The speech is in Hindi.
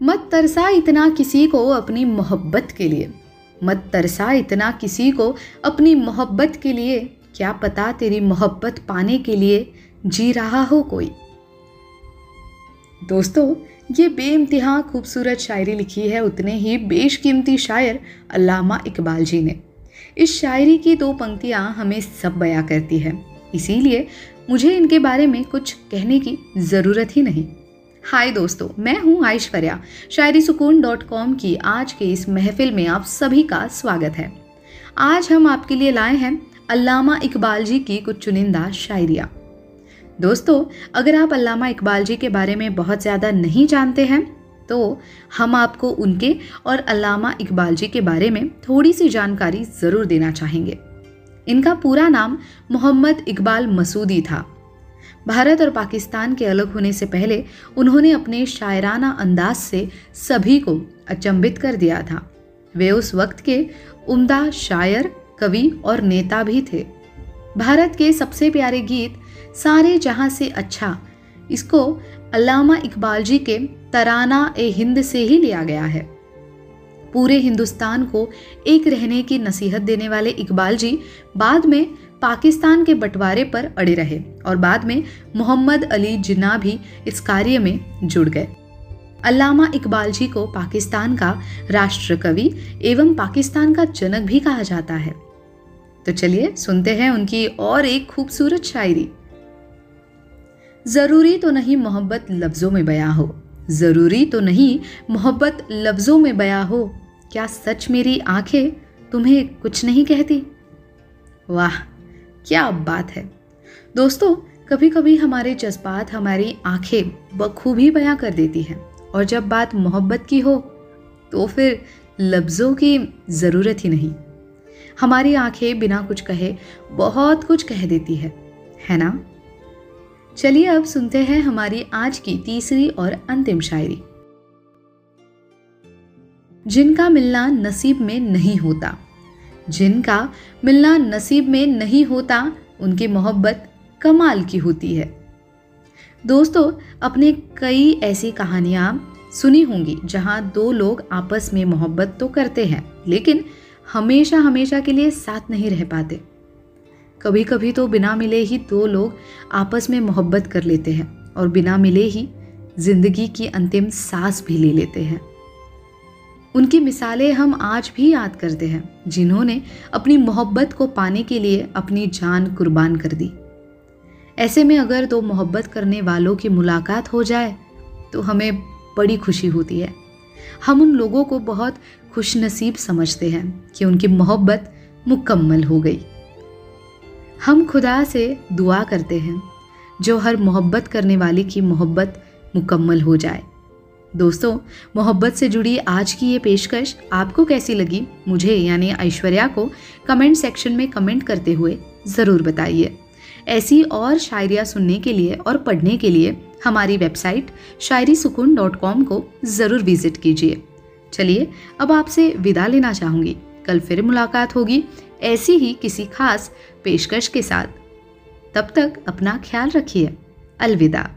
मत तरसा इतना किसी को अपनी मोहब्बत के लिए। मत तरसा इतना किसी को अपनी मोहब्बत के लिए। क्या पता तेरी मोहब्बत पाने के लिए जी रहा हो कोई। दोस्तों, ये बेइम्तिहा खूबसूरत शायरी लिखी है, उतने ही बेशकीमती शायर अल्लामा इकबाल जी ने। इस शायरी की दो पंक्तियाँ हमें सब बयां करती है, इसीलिए मुझे इनके बारे में कुछ कहने की ज़रूरत ही नहीं। हाय दोस्तों, मैं हूँ ऐश्वर्या। शायरी सुकून डॉट कॉम की आज के इस महफिल में आप सभी का स्वागत है। आज हम आपके लिए लाए हैं अल्लामा इकबाल जी की कुछ चुनिंदा शायरिया। दोस्तों, अगर आप अल्लामा इकबाल जी के बारे में बहुत ज़्यादा नहीं जानते हैं तो हम आपको उनके और अल्लामा इकबाल जी के बारे में थोड़ी सी जानकारी ज़रूर देना चाहेंगे। इनका पूरा नाम मोहम्मद इकबाल मसूदी था। भारत और पाकिस्तान के अलग होने से पहले उन्होंने अपने शायराना अंदाज से सभी को अचंभित कर दिया था। वे उस वक्त के उम्दा शायर, कवि और नेता भी थे। भारत के सबसे प्यारे गीत सारे जहाँ से अच्छा इसको अल्लामा इकबाल जी के तराना ए हिंद से ही लिया गया है। पूरे हिंदुस्तान को एक रहने की नसीहत देने वाले इकबाल जी बाद में पाकिस्तान के बंटवारे पर अड़े रहे और बाद में मोहम्मद अली जिन्ना भी इस कार्य में जुड़ गए। अल्लामा इकबाल जी को पाकिस्तान का राष्ट्र कवि एवं पाकिस्तान का जनक भी कहा जाता है। तो चलिए सुनते हैं उनकी और एक खूबसूरत शायरी। ज़रूरी तो नहीं मोहब्बत लफ्ज़ों में बयां हो, ज़रूरी तो नहीं मोहब्बत लफ्ज़ों में बयां हो। क्या सच मेरी आँखें तुम्हें कुछ नहीं कहती? वाह, क्या बात है। दोस्तों कभी कभी हमारे जज्बात हमारी आँखें बखूबी बयां कर देती हैं और जब बात मोहब्बत की हो तो फिर लफ्ज़ों की ज़रूरत ही नहीं। हमारी आँखें बिना कुछ कहे, बहुत कुछ कह देती है है ना? चलिए अब सुनते हैं हमारी आज की तीसरी और अंतिम शायरी। जिनका मिलना नसीब में नहीं होता। जिनका मिलना नसीब में नहीं होता, उनकी मोहब्बत कमाल की होती है। दोस्तों, अपने कई ऐसी कहानियाँ सुनी होंगी, जहाँ दो लोग आपस में मोहब्बत तो करते हैं, लेकिन हमेशा हमेशा के लिए साथ नहीं रह पाते। कभी कभी तो बिना मिले ही दो लोग आपस में मोहब्बत कर लेते हैं, और बिना मिले ही ज़िंदगी की अंतिम सांस भी ले लेते हैं। उनकी मिसालें हम आज भी याद करते हैं, जिन्होंने अपनी मोहब्बत को पाने के लिए अपनी जान कुर्बान कर दी। ऐसे में अगर दो मोहब्बत करने वालों की मुलाकात हो जाए तो हमें बड़ी खुशी होती है। हम उन लोगों को बहुत खुश नसीब समझते हैं कि उनकी मोहब्बत मुकम्मल हो गई। हम खुदा से दुआ करते हैं, जो हर मोहब्बत करने वाले की मोहब्बत मुकम्मल हो जाए। दोस्तों, मोहब्बत से जुड़ी आज की ये पेशकश आपको कैसी लगी? मुझे, यानी ऐश्वर्या को कमेंट सेक्शन में कमेंट करते हुए ज़रूर बताइए। ऐसी और शायरियाँ सुनने के लिए और पढ़ने के लिए हमारी वेबसाइट शायरी सुकून डॉट कॉम को ज़रूर विज़िट कीजिए। चलिए, अब आपसे विदा लेना चाहूँगी। कल फिर मुलाकात होगी ऐसी ही किसी खास पेशकश के साथ। तब तक अपना ख्याल रखिए। अलविदा।